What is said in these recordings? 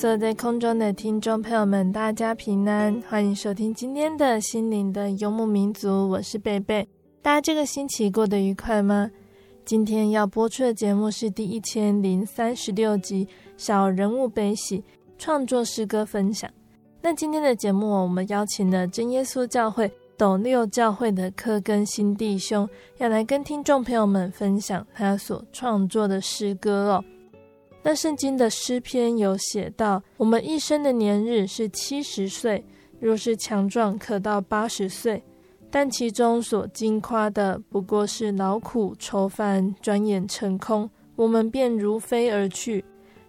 Hello，坐在空中的听众朋友们，大家平安，欢迎收听今天的心灵的游牧民族，我是贝贝。大家这个星期过得愉快吗？今天要播出的节目是第一千零三十六集《小人物悲喜创作诗歌分享》。那今天的节目，我们邀请了真耶稣教会斗六教会的柯根新弟兄，要来跟听众朋友们分享他所创作的诗歌哦。那圣经的诗篇有写到，我们一生的年日是七十岁，若是强壮，可到八十岁。但其中所经夸的，不过是劳苦愁烦，转眼成空，我们便如飞而去。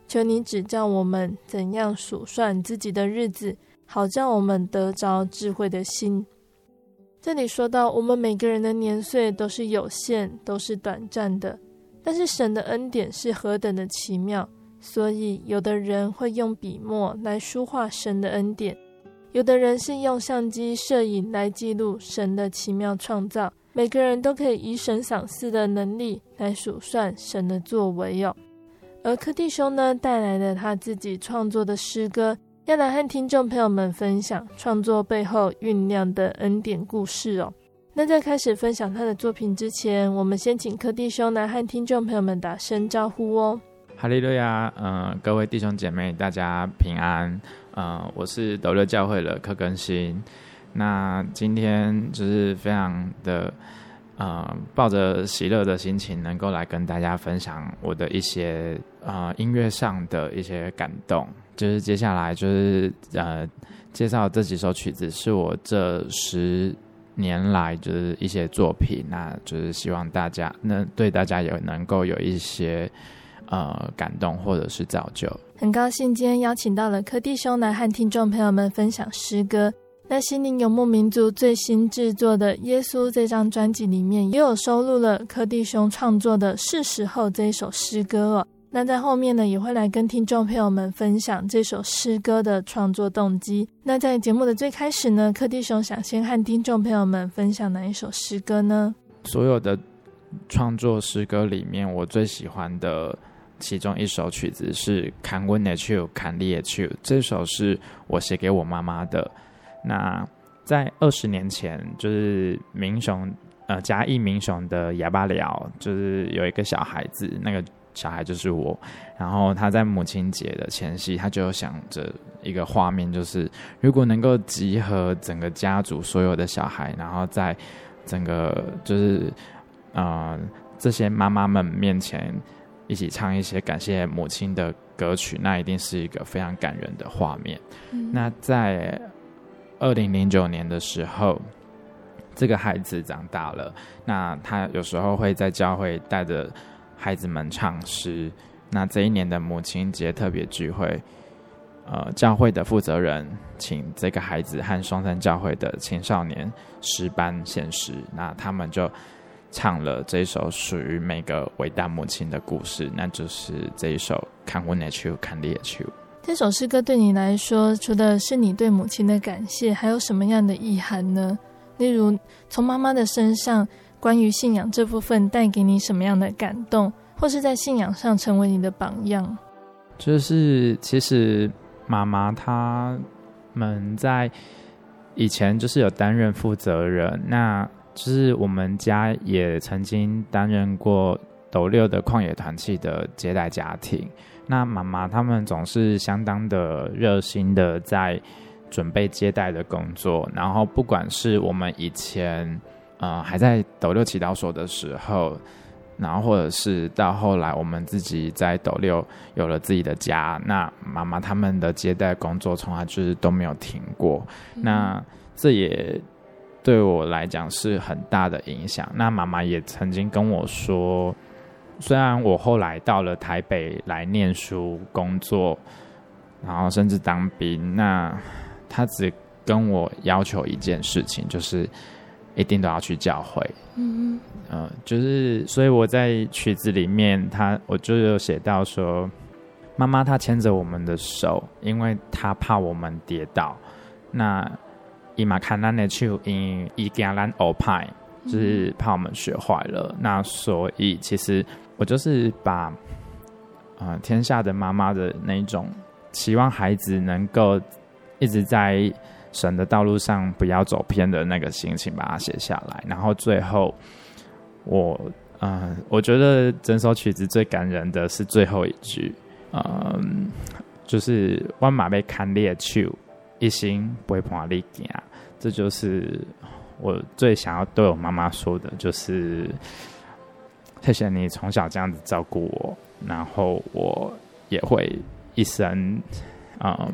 求你指教我们怎样数算自己的日子，好叫我们得着智慧的心。这里说到，我们每个人的年岁都是有限，都是短暂的。但是神的恩典是何等的奇妙，所以有的人会用笔墨来书画神的恩典，有的人是用相机摄影来记录神的奇妙创造。每个人都可以以神赏赐的能力来数算神的作为哟。而柯弟兄呢，带来了他自己创作的诗歌，要来和听众朋友们分享创作背后酝酿的恩典故事哦。那在开始分享他的作品之前，我们先请柯弟兄来和听众朋友们打声招呼哦。哈利路亚，嗯，各位弟兄姐妹，大家平安。嗯、我是斗六教会的柯根新。那今天就是非常的，呃，抱着喜乐的心情，能够来跟大家分享我的一些呃音乐上的一些感动。就是接下来就是呃介绍这几首曲子，是我这十。年来就是一些作品，那就是希望大家能对大家也能够有一些呃感动或者是造就。很高兴今天邀请到了柯弟兄来和听众朋友们分享诗歌。那心灵游牧民族最新制作的《耶稣》这张专辑里面，也有收录了柯弟兄创作的《是时候》这一首诗歌哦。那在后面呢，也会来跟听众朋友们分享这首诗歌的创作动机。那在节目的最开始呢，柯弟兄想先和听众朋友们分享哪一首诗歌呢？所有的创作诗歌里面，我最喜欢的其中一首曲子是《看阮的手，看你的手》。这首是我写给我妈妈的。那在二十年前，就是民雄呃嘉义民雄的哑巴寮，就是有一个小孩子那个。小孩就是我，然后他在母亲节的前夕，他就想着一个画面，就是如果能够集合整个家族所有的小孩，然后在整个就是呃这些妈妈们面前一起唱一些感谢母亲的歌曲，那一定是一个非常感人的画面。嗯。那在二零零九年的时候，这个孩子长大了，那他有时候会在教会带着。孩子们唱诗，那这一年的母亲节特别聚会，呃，教会的负责人请这个孩子和双山教会的青少年诗班献诗，那他们就唱了这首属于每个伟大母亲的故事，那就是这一首《看阮的手，看你的手》。这首诗歌对你来说，除了是你对母亲的感谢，还有什么样的意涵呢？例如，从妈妈的身上，关于信仰这部分带给你什么样的感动，或是在信仰上成为你的榜样？就是其实妈妈她们在以前就是有担任负责人，那就是我们家也曾经担任过斗六的旷野团契的接待家庭。那妈妈他们总是相当的热心的在准备接待的工作，然后不管是我们以前呃还在斗六祈祷所的时候，然后或者是到后来我们自己在斗六有了自己的家，那妈妈他们的接待工作从来就是都没有停过。嗯、那这也对我来讲是很大的影响。那妈妈也曾经跟我说。虽然我后来到了台北来念书、工作，然后甚至当兵，那她只跟我要求一件事情，就是一定都要去教会。嗯嗯、呃，就是所以我在曲子里面，他我就有写到说，妈妈她牵着我们的手，因为她怕我们跌倒。那伊玛卡兰的手因伊加兰欧派，就是怕我们学坏了。嗯、那所以其实。我就是把，啊、呃，天下的妈妈的那一种期望孩子能够一直在神的道路上不要走偏的那个心情，把它写下来。然后最后，我，嗯、呃，我觉得整首曲子最感人的是最后一句，嗯、就是“万马被砍裂去，一心不会碰力行”，这就是我最想要对我妈妈说的，就是。谢谢你从小这样子照顾我，然后我也会一生，嗯，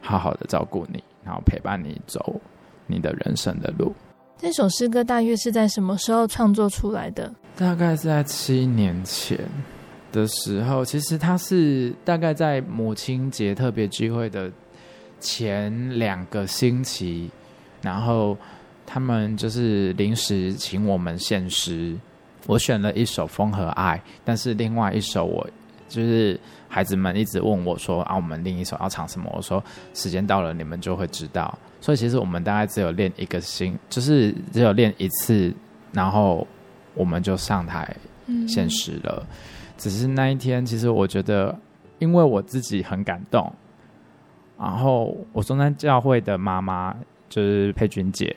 好好的照顾你，然后陪伴你走你的人生的路。这首诗歌大约是在什么时候创作出来的？大概是在七年前的时候。其实它是大概在母亲节特别聚会的前两个星期，然后他们就是临时请我们献诗。我选了一首《风和爱》，但是另外一首我就是孩子们一直问我说：“啊，我们另一首要唱什么？”我说：“时间到了，你们就会知道。”所以其实我们大概只有练一个星，就是只有练一次，然后我们就上台现实了。嗯。只是那一天，其实我觉得，因为我自己很感动，然后我中山教会的妈妈就是佩君姐。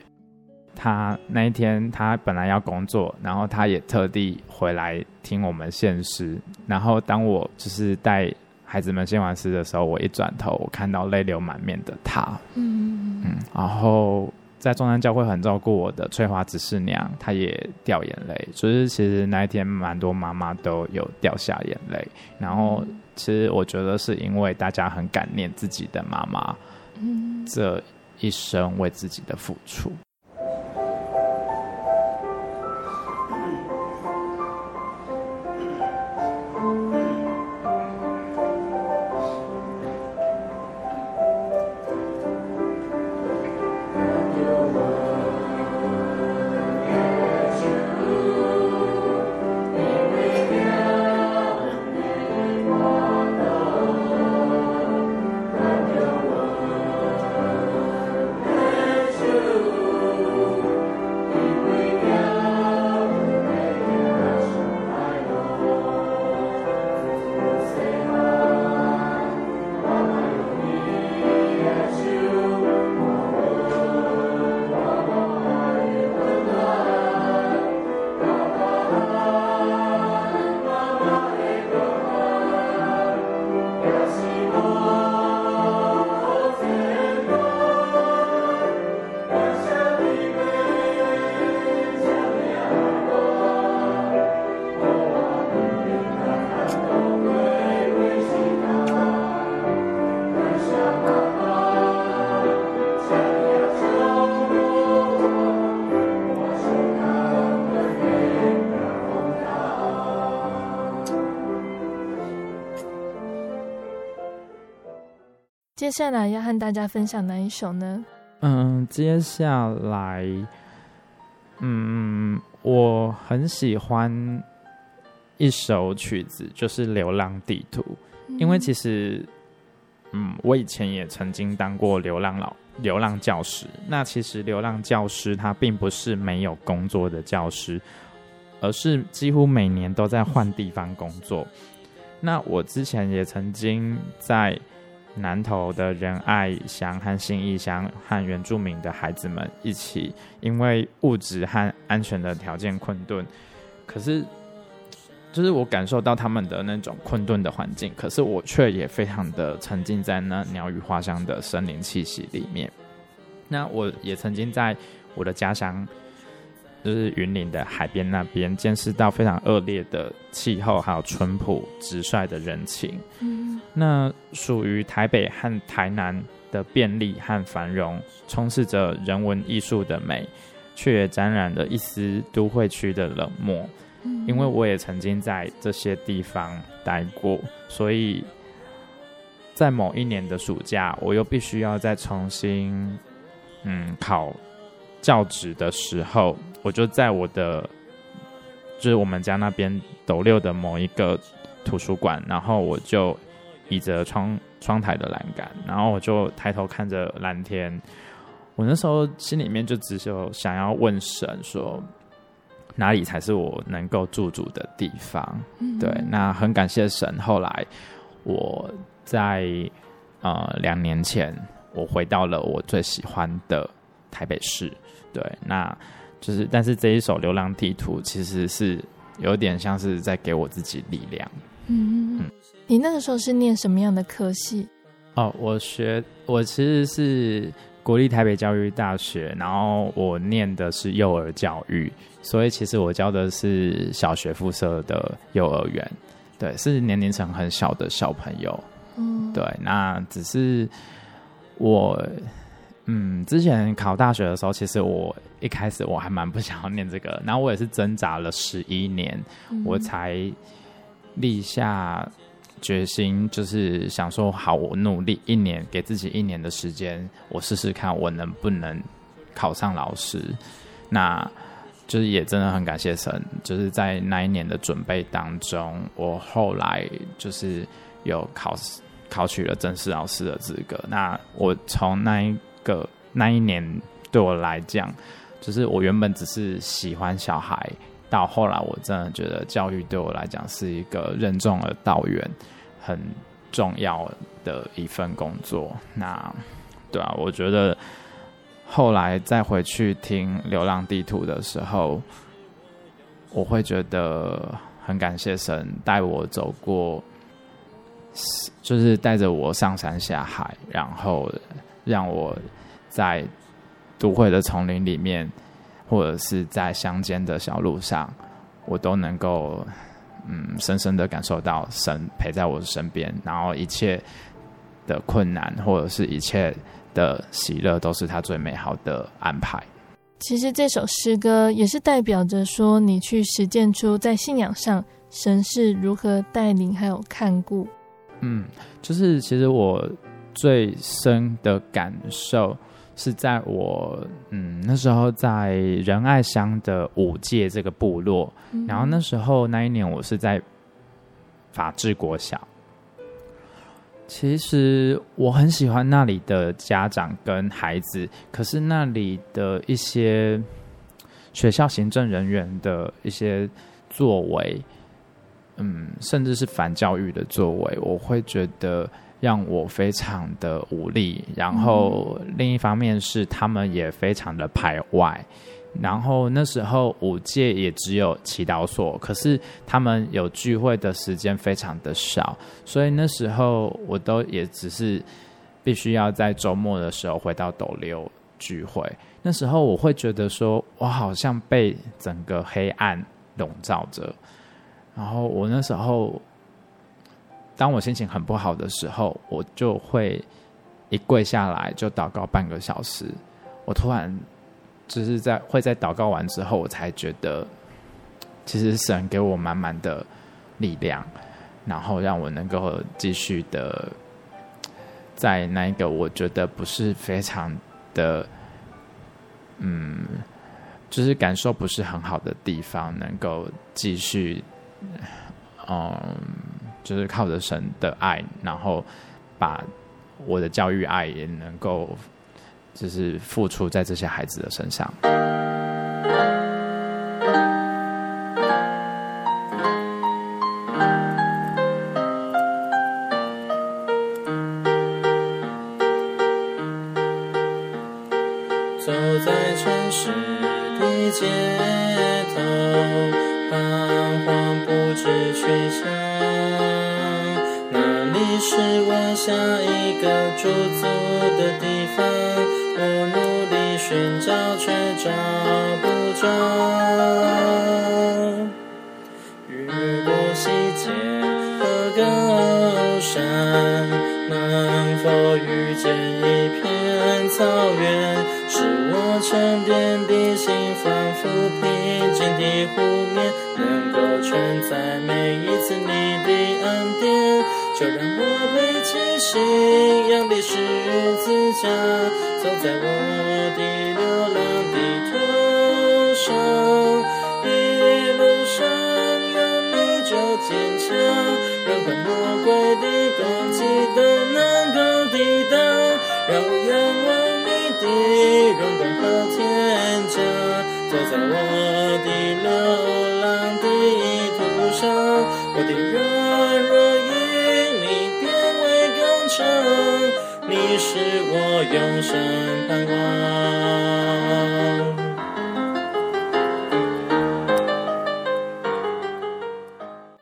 他那一天，他本来要工作，然后他也特地回来听我们献诗。然后当我就是带孩子们献完诗的时候，我一转头，我看到泪流满面的他。嗯嗯。然后在中山教会很照顾我的翠华执事娘，她也掉眼泪。所以其实那一天，蛮多妈妈都有掉下眼泪。然后其实我觉得是因为大家很感念自己的妈妈，这一生为自己的付出。接下来要和大家分享哪一首呢？嗯，接下来，嗯，我很喜欢一首曲子，就是《流浪地图》，因为其实，嗯，我以前也曾经当过流浪老流浪教师。那其实流浪教师他并不是没有工作的教师，而是几乎每年都在换地方工作。那我之前也曾经在南投的仁爱乡和信义乡和原住民的孩子们一起，因为物质和安全的条件困顿，可是。就是我感受到他们的那种困顿的环境，可是我却也非常的沉浸在那鸟语花香的森林气息里面。那我也曾经在我的家乡，就是云林的海边那边，见识到非常恶劣的气候，还有淳朴直率的人情。嗯，那属于台北和台南的便利和繁荣，充斥着人文艺术的美，却也沾染了一丝都会区的冷漠。因为我也曾经在这些地方待过，所以在某一年的暑假，我又必须要再重新嗯考教职的时候，我就在我的就是我们家那边斗六的某一个图书馆，然后我就倚着窗窗台的栏杆，然后我就抬头看着蓝天，我那时候心里面就只有想要问神说。哪里才是我能够驻足的地方？嗯、对，那很感谢神。后来我在呃两年前，我回到了我最喜欢的台北市。对，那就是，但是这一首《流浪地图》其实是有点像是在给我自己力量。嗯嗯，你那个时候是念什么样的科系？哦，我学，我其实是。国立台北教育大学，然后我念的是幼儿教育，所以其实我教的是小学附设的幼儿园，对，是年龄层很小的小朋友，嗯，对，那只是我，嗯，之前考大学的时候，其实我一开始我还蛮不想要念这个，然后我也是挣扎了十一年，嗯，我才立下。决心就是想说，好，我努力一年，给自己一年的时间，我试试看我能不能考上老师。那就是也真的很感谢神，就是在那一年的准备当中，我后来就是有考考取了正式老师的资格。那我从那一个那一年对我来讲，就是我原本只是喜欢小孩。到后来，我真的觉得教育对我来讲是一个任重而道远、很重要的一份工作。那，对啊，我觉得后来再回去听《流浪地图》的时候，我会觉得很感谢神带我走过，就是带着我上山下海，然后让我在都会的丛林里面。或者是在乡间的小路上，我都能够嗯深深的感受到神陪在我的身边，然后一切的困难或者是一切的喜乐，都是他最美好的安排。其实这首诗歌也是代表着说，你去实践出在信仰上神是如何带领还有看顾。嗯，就是其实我最深的感受。是在我嗯那时候在仁爱乡的五界这个部落，嗯，然后那时候那一年我是在法治国小。其实我很喜欢那里的家长跟孩子，可是那里的一些学校行政人员的一些作为，嗯，甚至是反教育的作为，我会觉得。让我非常的无力，然后另一方面是他们也非常的排外，然后那时候五届也只有祈祷所，可是他们有聚会的时间非常的少，所以那时候我都也只是必须要在周末的时候回到斗六聚会，那时候我会觉得说我好像被整个黑暗笼罩着，然后我那时候。当我心情很不好的时候，我就会一跪下来就祷告半个小时。我突然就是在会在祷告完之后，我才觉得，其实神给我满满的力量，然后让我能够继续的在那一个我觉得不是非常的，嗯，就是感受不是很好的地方，能够继续，嗯。就是靠着神的爱，然后把我的教育爱也能够就是付出在这些孩子的身上。走在我的流浪地图上，一路上有你就坚强，让何魔鬼的攻击都能够抵挡，让我仰望你的容光和天降，走在我的流浪地图上，我的人。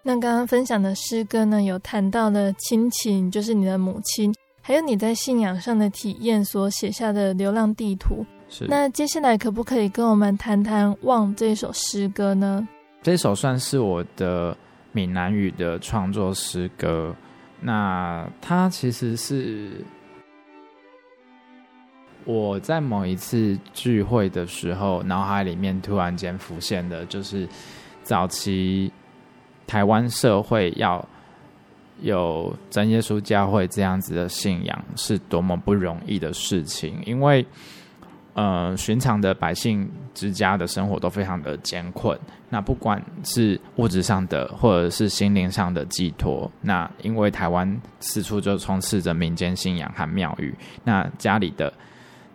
那刚刚分享的诗歌呢，有谈到了亲情，就是你的母亲，还有你在信仰上的体验所写下的流浪地图。是。那接下来可不可以跟我们谈谈《望》这首诗歌呢？这首算是我的闽南语的创作诗歌。那它其实是我在某一次聚会的时候，脑海里面突然间浮现的，就是早期。台湾社会要有真耶稣教会这样子的信仰，是多么不容易的事情。因为，呃，寻常的百姓之家的生活都非常的艰困。那不管是物质上的，或者是心灵上的寄托，那因为台湾四处就充斥着民间信仰和庙宇。那家里的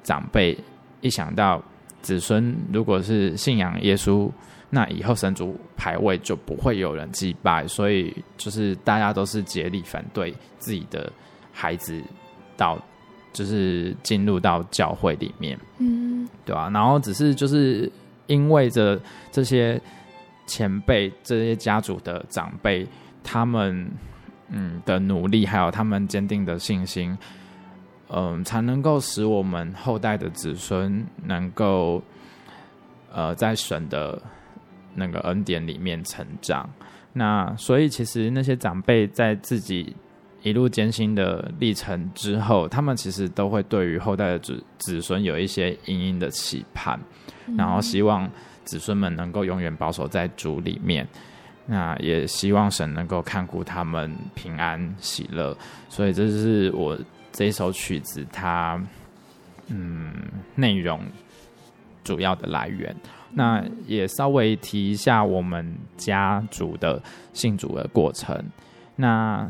长辈一想到子孙如果是信仰耶稣，那以后神主牌位就不会有人祭拜，所以就是大家都是竭力反对自己的孩子到就是进入到教会里面，嗯，对吧？然后只是就是因为着这些前辈、这些家族的长辈，他们嗯的努力，还有他们坚定的信心，嗯，才能够使我们后代的子孙能够呃在神的。那个恩典里面成长，那所以其实那些长辈在自己一路艰辛的历程之后，他们其实都会对于后代的子子孙有一些殷殷的期盼，然后希望子孙们能够永远保守在主里面，那也希望神能够看顾他们平安喜乐，所以这是我这首曲子它嗯内容主要的来源。那也稍微提一下我们家族的信主的过程。那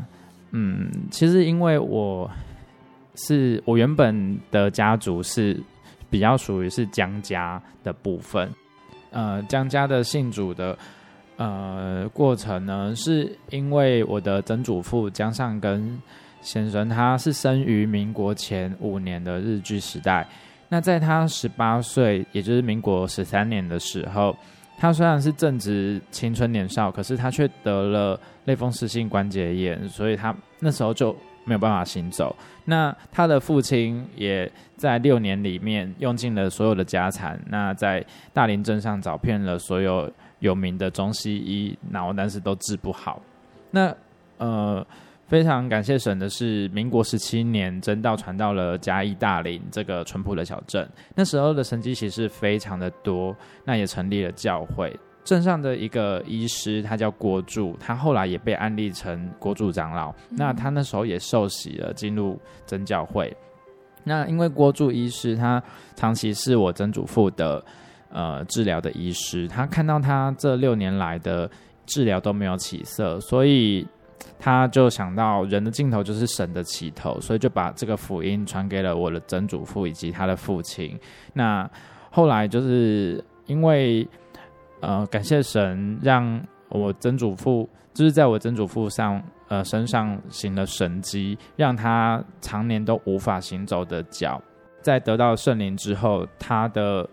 嗯，其实因为我是我原本的家族是比较属于是江家的部分。呃，江家的信主的呃过程呢，是因为我的曾祖父江上根先生，他是生于民国前五年的日据时代。那在他十八岁，也就是民国十三年的时候，他虽然是正值青春年少，可是他却得了类风湿性关节炎，所以他那时候就没有办法行走。那他的父亲也在六年里面用尽了所有的家产，那在大林镇上找遍了所有有名的中西医，然后但是都治不好。那呃。非常感谢神的是，民国十七年，真道传到了嘉义大林这个淳朴的小镇。那时候的神迹其实非常的多，那也成立了教会。镇上的一个医师，他叫郭柱，他后来也被安立成郭柱长老。那他那时候也受洗了，进入真教会。那因为郭柱医师，他长期是我曾祖父的呃治疗的医师，他看到他这六年来的治疗都没有起色，所以。他就想到人的尽头就是神的起头，所以就把这个福音传给了我的曾祖父以及他的父亲。那后来就是因为呃，感谢神让我曾祖父，就是在我曾祖父上呃身上行了神迹，让他常年都无法行走的脚，在得到圣灵之后，他的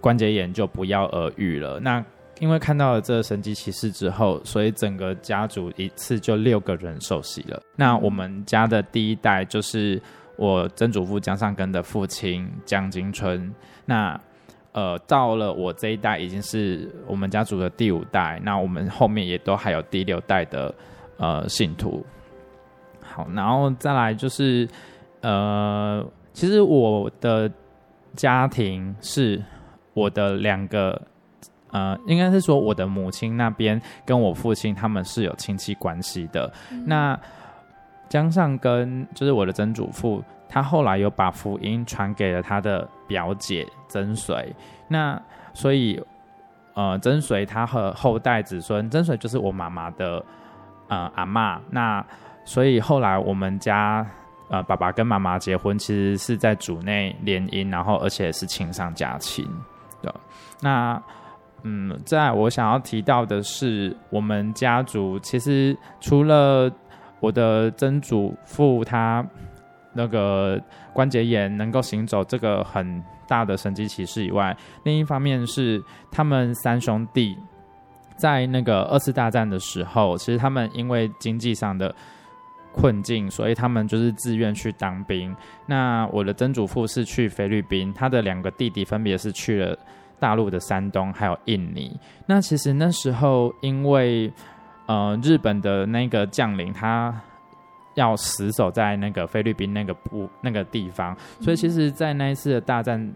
关节炎就不药而愈了。那因为看到了这神迹奇事之后，所以整个家族一次就六个人受洗了。那我们家的第一代就是我曾祖父江尚根的父亲江金春。那呃，到了我这一代已经是我们家族的第五代。那我们后面也都还有第六代的呃信徒。好，然后再来就是呃，其实我的家庭是我的两个。呃，应该是说我的母亲那边跟我父亲他们是有亲戚关系的。嗯、那江上跟就是我的曾祖父，他后来有把福音传给了他的表姐曾随。那所以呃，曾随他和后代子孙，曾随就是我妈妈的呃阿妈。那所以后来我们家呃爸爸跟妈妈结婚，其实是在主内联姻，然后而且是亲上加亲的。那嗯，在我想要提到的是，我们家族其实除了我的曾祖父他那个关节炎能够行走这个很大的神迹奇事以外，另一方面是他们三兄弟在那个二次大战的时候，其实他们因为经济上的困境，所以他们就是自愿去当兵。那我的曾祖父是去菲律宾，他的两个弟弟分别是去了。大陆的山东还有印尼，那其实那时候因为呃日本的那个将领他要死守在那个菲律宾那个部那个地方，所以其实，在那一次的大战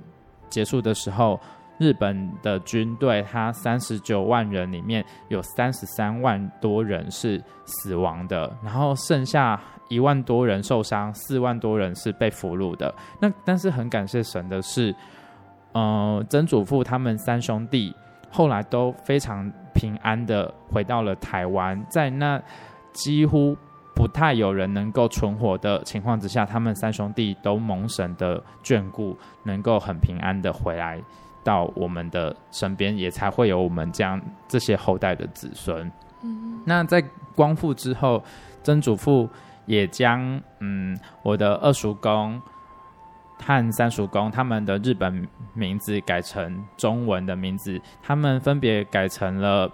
结束的时候，日本的军队他三十九万人里面有三十三万多人是死亡的，然后剩下一万多人受伤，四万多人是被俘虏的。那但是很感谢神的是。呃，曾祖父他们三兄弟后来都非常平安的回到了台湾，在那几乎不太有人能够存活的情况之下，他们三兄弟都蒙神的眷顾，能够很平安的回来到我们的身边，也才会有我们这样这些后代的子孙。嗯，那在光复之后，曾祖父也将嗯我的二叔公。和三叔公他们的日本名字改成中文的名字，他们分别改成了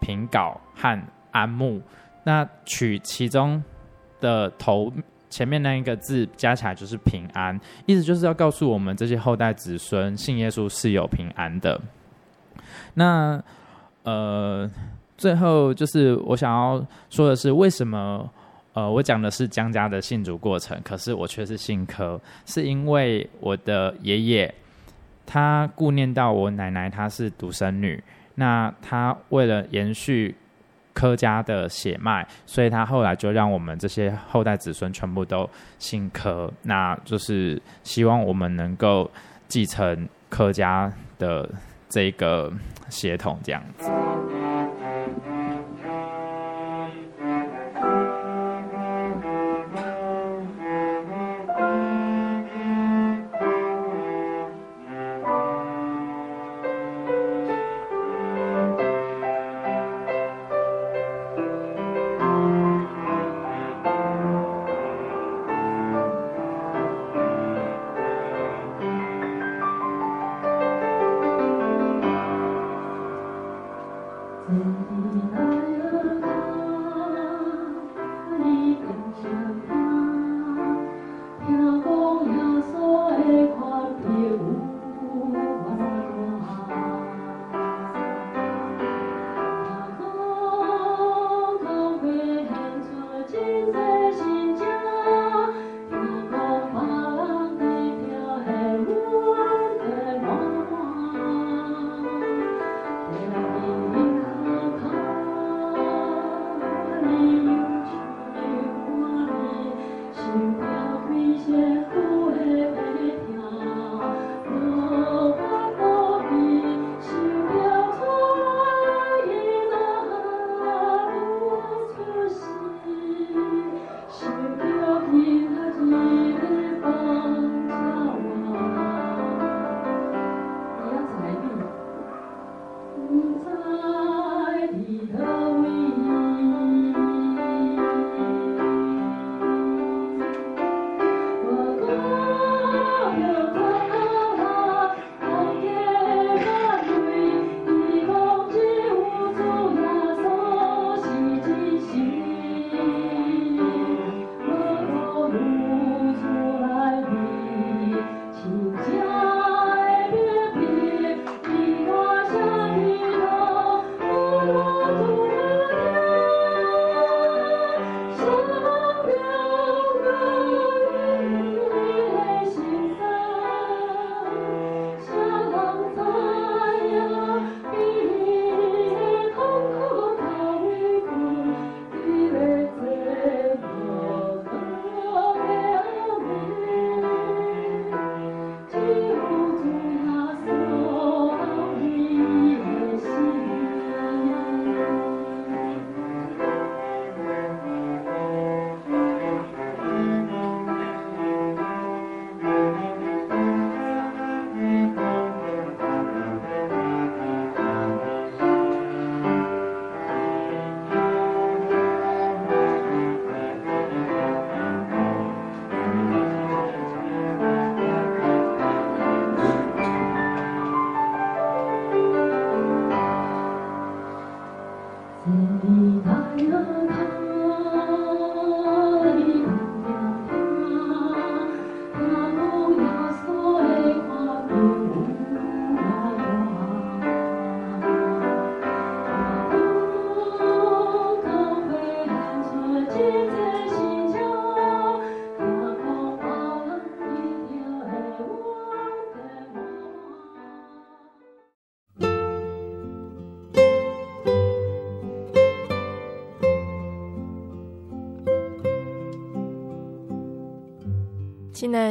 平稿和安木。那取其中的头前面那一个字加起来就是平安，意思就是要告诉我们这些后代子孙信耶稣是有平安的。那呃，最后就是我想要说的是，为什么？呃，我讲的是江家的信主过程，可是我却是信科，是因为我的爷爷他顾念到我奶奶她是独生女，那他为了延续柯家的血脉，所以他后来就让我们这些后代子孙全部都信科，那就是希望我们能够继承柯家的这个血统这样子。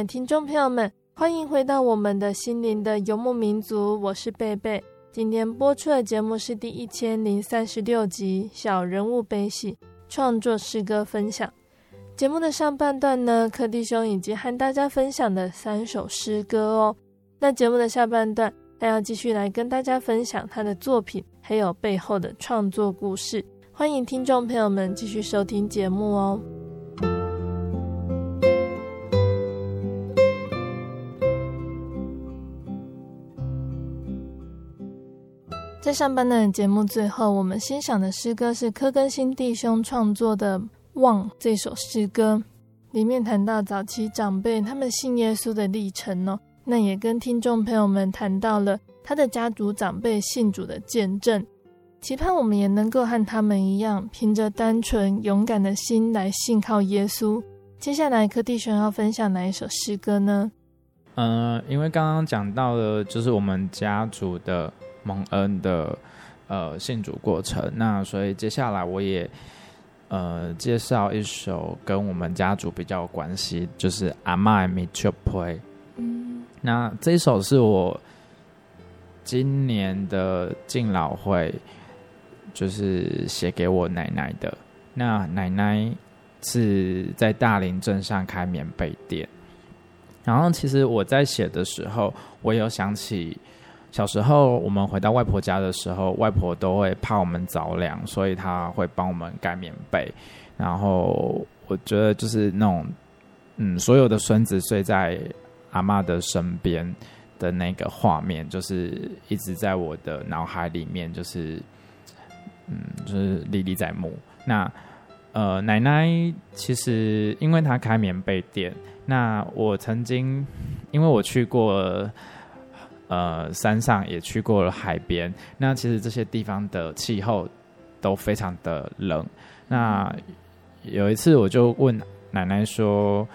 听众朋友们，欢迎回到我们的心灵的游牧民族，我是贝贝。今天播出的节目是第一千零三十六集《小人物悲喜创作诗歌分享》。节目的上半段呢，柯弟兄已经和大家分享了三首诗歌哦。那节目的下半段，他要继续来跟大家分享他的作品，还有背后的创作故事。欢迎听众朋友们继续收听节目哦。在上半段的节目最后，我们欣赏的诗歌是柯根新弟兄创作的《望》这首诗歌，里面谈到早期长辈他们信耶稣的历程哦。那也跟听众朋友们谈到了他的家族长辈信主的见证，期盼我们也能够和他们一样，凭着单纯勇敢的心来信靠耶稣。接下来，柯弟兄要分享哪一首诗歌呢？嗯、因为刚刚讲到了，就是我们家族的。蒙恩的呃信主过程，那所以接下来我也呃介绍一首跟我们家族比较有关系，就是阿妈咪就 play。嗯，那这一首是我今年的敬老会，就是写给我奶奶的。那奶奶是在大林镇上开棉被店，然后其实我在写的时候，我有想起。小时候，我们回到外婆家的时候，外婆都会怕我们着凉，所以她会帮我们盖棉被。然后我觉得就是那种，嗯，所有的孙子睡在阿妈的身边的那个画面，就是一直在我的脑海里面，就是，嗯，就是历历在目。那呃，奶奶其实因为她开棉被店，那我曾经因为我去过。呃，山上也去过了海边，那其实这些地方的气候都非常的冷。那有一次我就问奶奶说，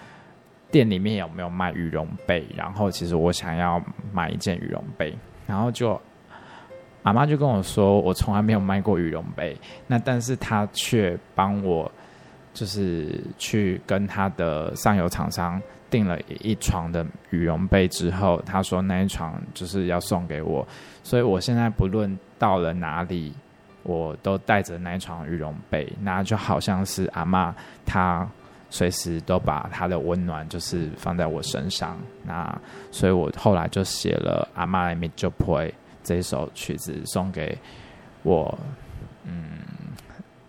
店里面有没有卖羽绒被？然后其实我想要买一件羽绒被，然后就阿妈就跟我说，我从来没有卖过羽绒被，那但是她却帮我就是去跟她的上游厂商。订了一床的羽绒被之后，他说那一床就是要送给我，所以我现在不论到了哪里，我都带着那一床羽绒被，那就好像是阿嬷她随时都把她的温暖就是放在我身上，那所以我后来就写了《阿嬷的咪就陪》这一首曲子送给我，嗯，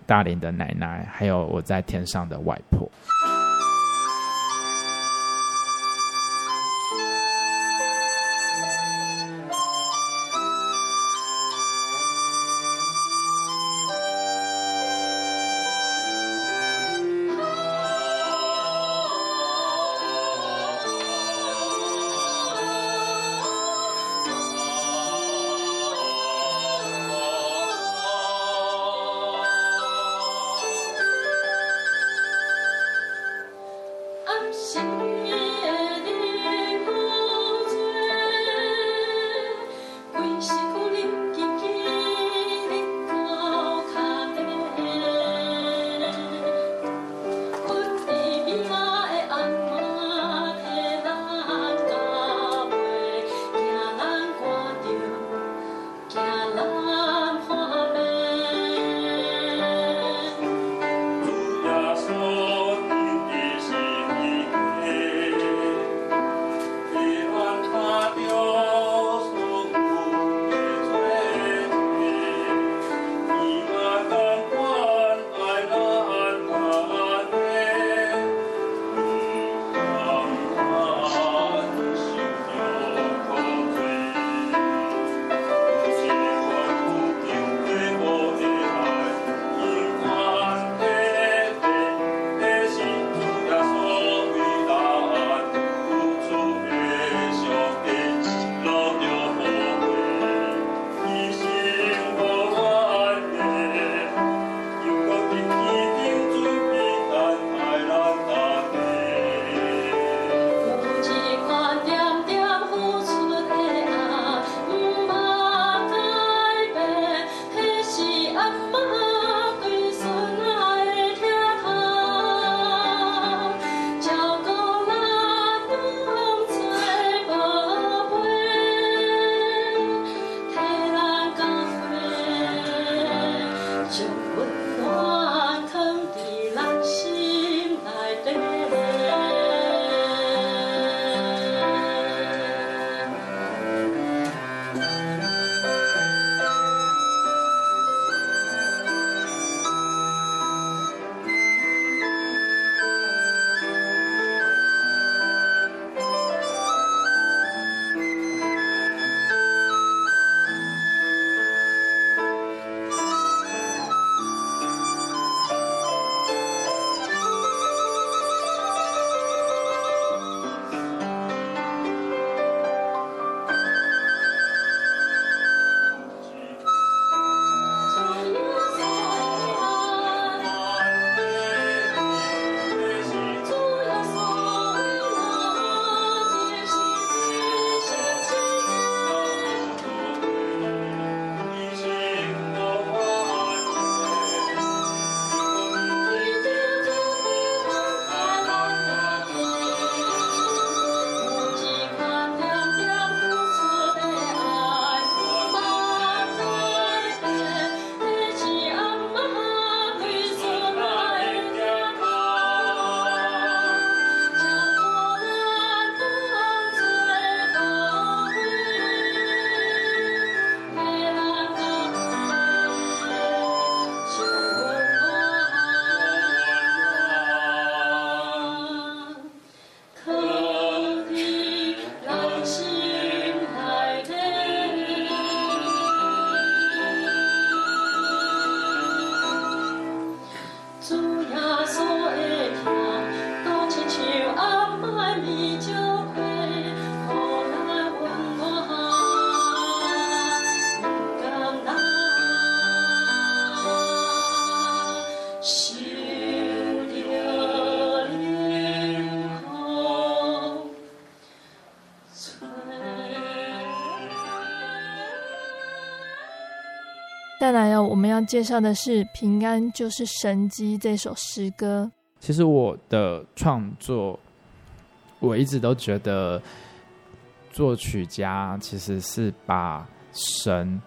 大林的奶奶，还有我在天上的外婆。再来，我们要介绍的是《平安就是神机》这首诗歌。其实我的创作，我一直都觉得作曲家其实是把神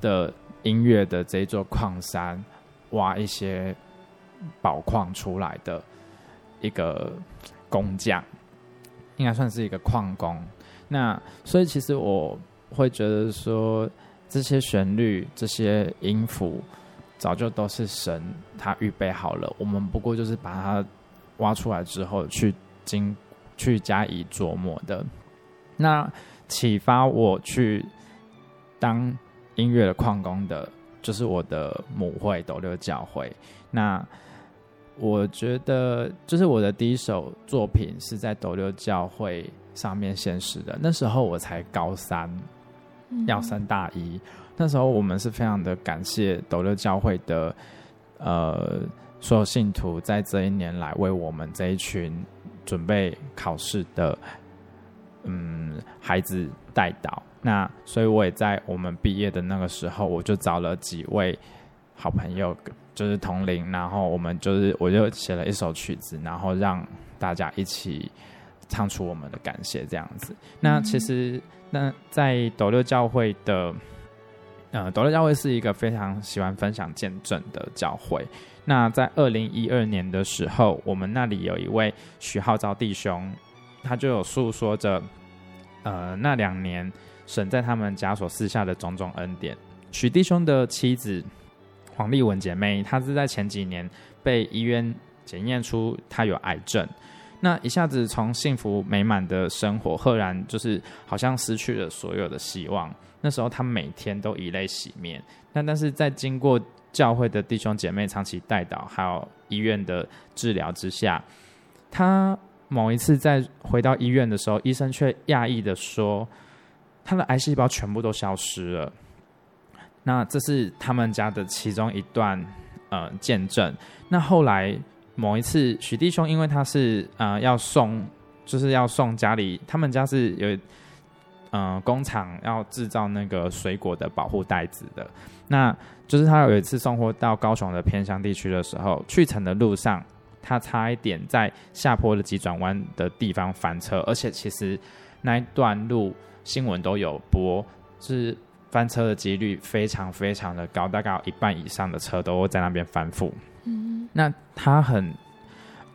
的音乐的这座矿山挖一些宝矿出来的一个工匠，应该算是一个矿工。那所以其实我会觉得说。这些旋律、这些音符，早就都是神他预备好了，我们不过就是把它挖出来之后去经去加以琢磨的。那启发我去当音乐的矿工的，就是我的母会斗六教会。那我觉得，就是我的第一首作品是在斗六教会上面现实的，那时候我才高三。要升大一，那时候我们是非常的感谢斗六教会的呃所有信徒，在这一年来为我们这一群准备考试的嗯孩子代祷。那所以我也在我们毕业的那个时候，我就找了几位好朋友，就是同龄，然后我们就是我就写了一首曲子，然后让大家一起唱出我们的感谢，这样子。那其实。那在斗六教会的，呃，斗六教会是一个非常喜欢分享见证的教会。那在二零一二年的时候，我们那里有一位许浩昭弟兄，他就有诉说着，呃，那两年神在他们家所赐下的种种恩典。许弟兄的妻子黄丽文姐妹，她是在前几年被医院检验出她有癌症。那一下子从幸福美满的生活，赫然就是好像失去了所有的希望。那时候他每天都以泪洗面。那但是在经过教会的弟兄姐妹长期带导，还有医院的治疗之下，他某一次在回到医院的时候，医生却讶异的说，他的癌细胞全部都消失了。那这是他们家的其中一段呃见证。那后来。某一次，许弟兄因为他是呃要送，就是要送家里，他们家是有呃工厂要制造那个水果的保护袋子的。那就是他有一次送货到高雄的偏乡地区的时候，去程的路上，他差一点在下坡的急转弯的地方翻车，而且其实那一段路新闻都有播，是翻车的几率非常非常的高，大概有一半以上的车都会在那边翻覆。那他很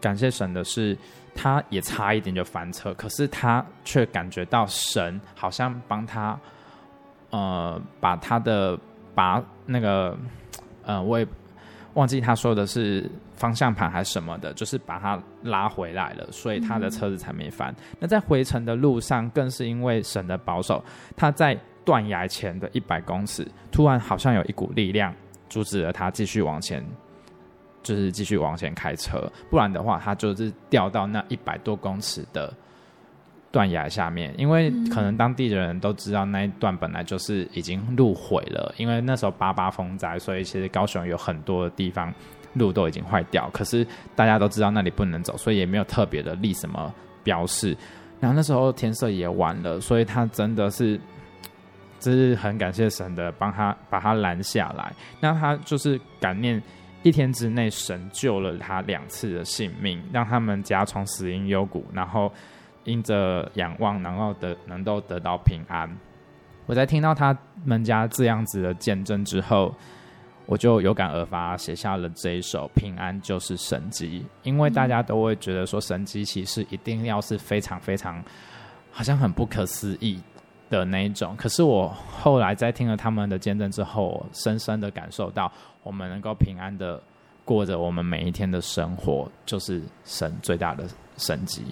感谢神的是，他也差一点就翻车，可是他却感觉到神好像帮他，呃，把他的把那个，呃，我也忘记他说的是方向盘还是什么的，就是把他拉回来了，所以他的车子才没翻。那在回程的路上，更是因为神的保守，他在断崖前的一百公尺，突然好像有一股力量阻止了他继续往前。就是继续往前开车，不然的话，他就是掉到那一百多公尺的断崖下面。因为可能当地的人都知道那一段本来就是已经路毁了，因为那时候八八风灾，所以其实高雄有很多的地方路都已经坏掉。可是大家都知道那里不能走，所以也没有特别的立什么标示。然后那时候天色也晚了，所以他真的是，就是很感谢神的帮他把他拦下来。那他就是感念。一天之内，神救了他两次的性命，让他们家从死因幽谷，然后因着仰望，然后得能够得到平安。我在听到他们家这样子的见证之后，我就有感而发，写下了这一首《平安就是神迹》。因为大家都会觉得说，神迹其实一定要是非常非常，好像很不可思议的那一种。可是我后来在听了他们的见证之后，深深的感受到。我们能够平安的过着我们每一天的生活，就是神最大的神迹。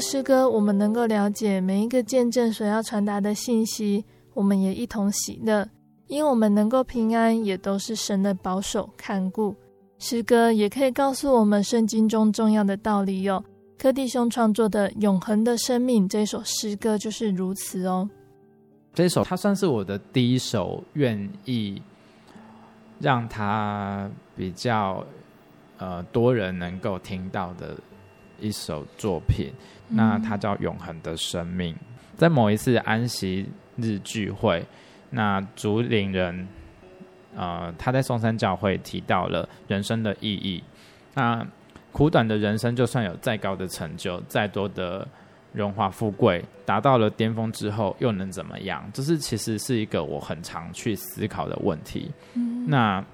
诗歌，我们能够了解每一个见证所要传达的信息，我们也一同喜乐。因我们能够平安，也都是神的保守看顾。诗歌也可以告诉我们圣经中重要的道理哟。柯弟兄创作的《永恒的生命》这首诗歌就是如此哦。这首它算是我的第一首愿意让它比较呃多人能够听到的一首作品。那它叫《永恒的生命》。在某一次安息日聚会。那主领人，呃，他在松山教会提到了人生的意义。那苦短的人生，就算有再高的成就，再多的荣华富贵，达到了巅峰之后，又能怎么样？这是其实是一个我很常去思考的问题。嗯、那，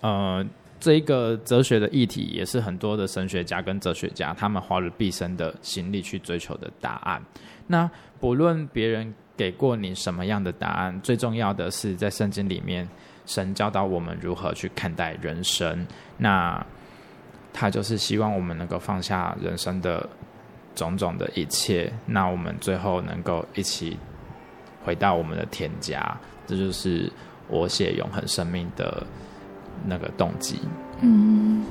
呃，这一个哲学的议题，也是很多的神学家跟哲学家他们花了毕生的心力去追求的答案。那不论别人。给过你什么样的答案？最重要的是，在圣经里面，神教导我们如何去看待人生。那他就是希望我们能够放下人生的种种的一切，那我们最后能够一起回到我们的天家。这就是我写永恒生命的那个动机。嗯。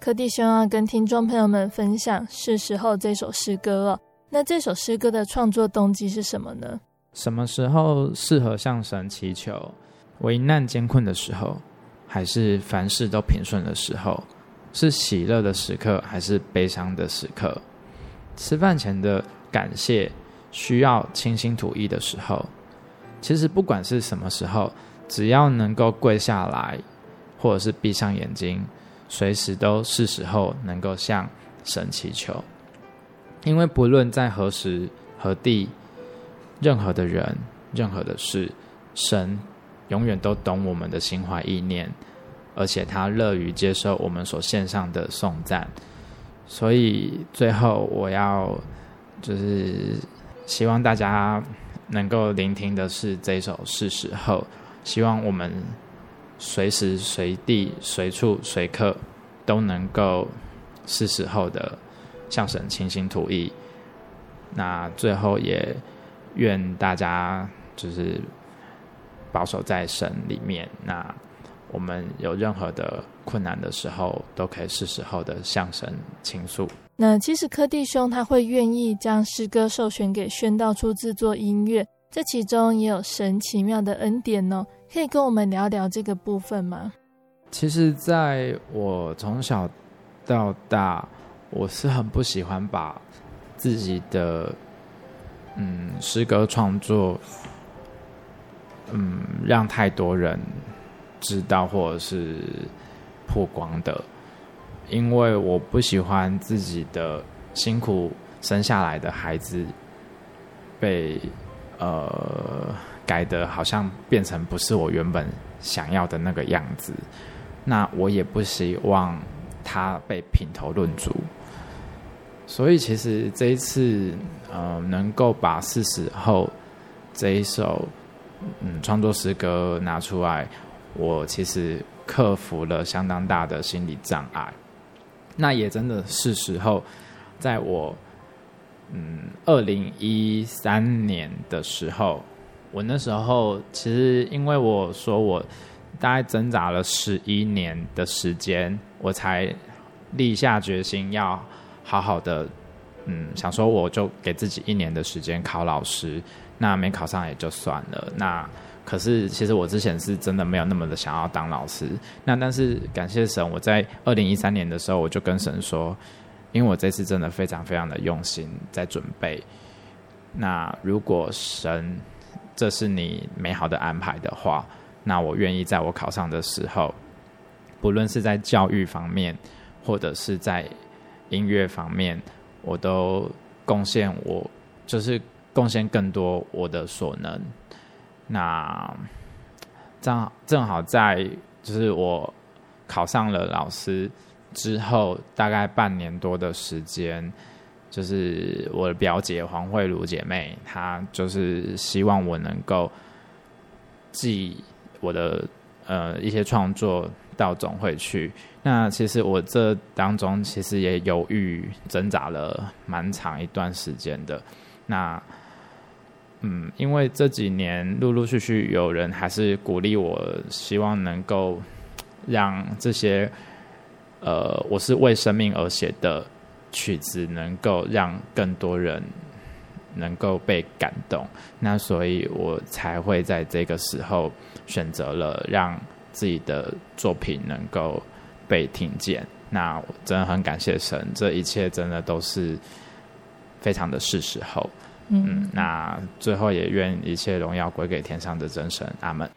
柯弟兄要跟听众朋友们分享《是时候》这首诗歌了。那这首诗歌的创作动机是什么呢？什么时候适合向神祈求？危难艰困的时候，还是凡事都平顺的时候？是喜乐的时刻，还是悲伤的时刻？吃饭前的感谢，需要倾心吐意的时候。其实不管是什么时候，只要能够跪下来，或者是闭上眼睛。随时都是时候能够向神祈求，因为不论在何时何地，任何的人、任何的事，神永远都懂我们的心怀意念，而且他乐于接受我们所献上的颂赞。所以最后我要就是希望大家能够聆听的是这首《是时候》，希望我们。随时随地、随处随刻，都能够是时候的向神倾心吐意。那最后也愿大家就是保守在神里面。那我们有任何的困难的时候，都可以是时候的向神倾诉。那其实柯弟兄他会愿意将诗歌授权给宣道处制作音乐，这其中也有神奇妙的恩典哦。可以跟我们聊聊这个部分吗？其实，在我从小到大，我是很不喜欢把自己的嗯诗歌创作嗯让太多人知道或者是曝光的，因为我不喜欢自己的辛苦生下来的孩子被呃。改的好像变成不是我原本想要的那个样子，那我也不希望他被评头论足。所以其实这一次，呃，能够把是时候这一首嗯创作诗歌拿出来，我其实克服了相当大的心理障碍。那也真的是时候，在我嗯二零一三年的时候。我那时候其实，因为我说我大概挣扎了十一年的时间，我才立下决心要好好的，嗯，想说我就给自己一年的时间考老师，那没考上也就算了。那可是其实我之前是真的没有那么的想要当老师。那但是感谢神，我在二零一三年的时候，我就跟神说，因为我这次真的非常非常的用心在准备。那如果神这是你美好的安排的话，那我愿意在我考上的时候，不论是在教育方面，或者是在音乐方面，我都贡献我，就是贡献更多我的所能。那正好正好在就是我考上了老师之后，大概半年多的时间。就是我的表姐黄慧茹姐妹，她就是希望我能够寄我的呃一些创作到总会去。那其实我这当中其实也犹豫挣扎了蛮长一段时间的。那嗯，因为这几年陆陆续续有人还是鼓励我，希望能够让这些呃我是为生命而写的。曲子能够让更多人能够被感动，那所以我才会在这个时候选择了让自己的作品能够被听见。那我真的很感谢神，这一切真的都是非常的是时候。嗯，嗯，那最后也愿一切荣耀归给天上的真神，阿门。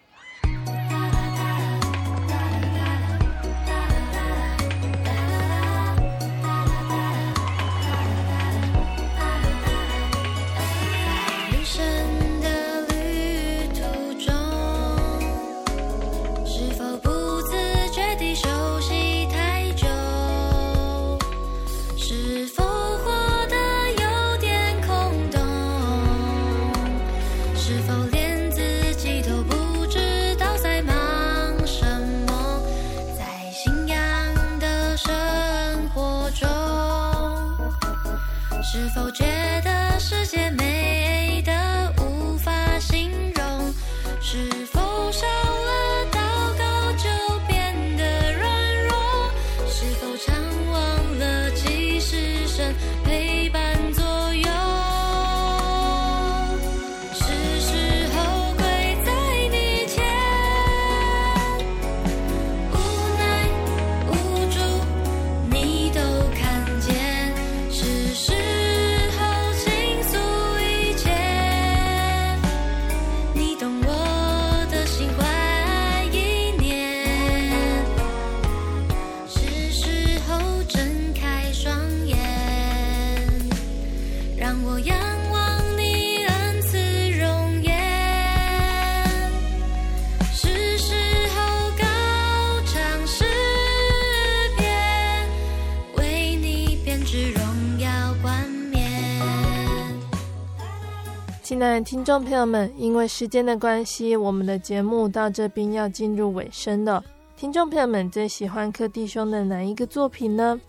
听众朋友们，因为时间的关系，我们的节目到这边要进入尾声了。听众朋友们最喜欢柯弟兄的哪一个作品呢？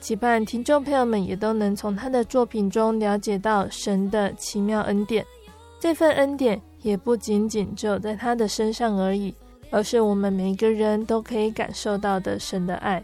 期盼听众朋友们也都能从他的作品中了解到神的奇妙恩典。这份恩典也不仅仅只有在他的身上而已，而是我们每个人都可以感受到的神的爱。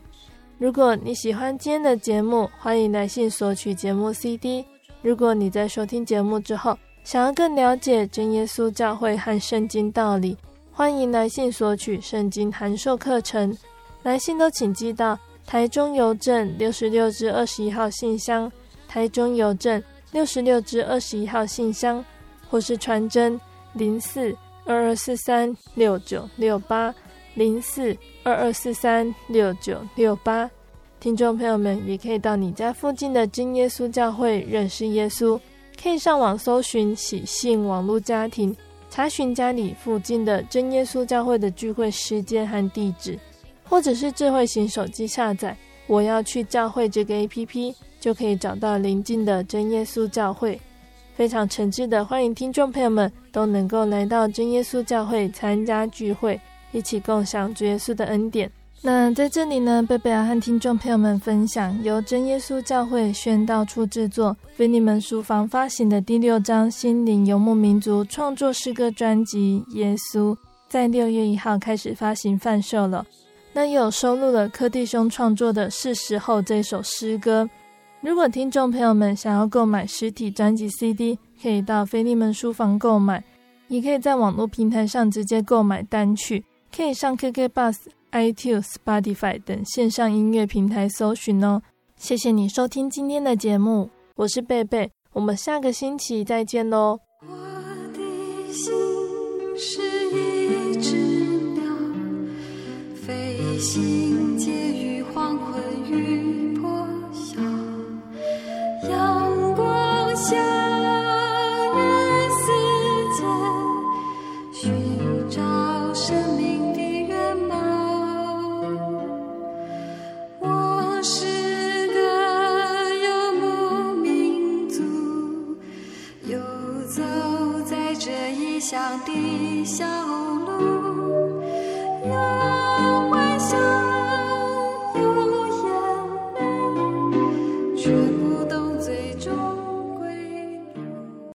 如果你喜欢今天的节目，欢迎来信索取节目 CD。如果你在收听节目之后，想要更了解真耶稣教会和圣经道理，欢迎来信索取圣经函授课程。来信都请寄到台中邮政六十六至二十一号信箱，台中邮政六十六至二十一号信箱，或是传真零四二二四三六九六八零四二二四三六九六八。听众朋友们也可以到你家附近的真耶稣教会认识耶稣。可以上网搜寻喜信网络家庭，查询家里附近的真耶稣教会的聚会时间和地址，或者是智慧型手机下载“我要去教会”这个 APP，就可以找到邻近的真耶稣教会。非常诚挚的欢迎听众朋友们都能够来到真耶稣教会参加聚会，一起共享主耶稣的恩典。那在这里呢，贝贝要和听众朋友们分享由真耶稣教会宣道处制作、菲利门书房发行的第六张心灵游牧民族创作诗歌专辑《耶稣》，在六月一号开始发行贩售了。那有收录了柯弟兄创作的《是时候》这首诗歌。如果听众朋友们想要购买实体专辑 CD，可以到菲利门书房购买，也可以在网络平台上直接购买单曲，可以上 KK Bus。iTunes、Spotify 等线上音乐平台搜寻哦。谢谢你收听今天的节目，我是贝贝，我们下个星期再见喽。我的心是一只鸟，飞行介于黄昏与破晓，阳光下。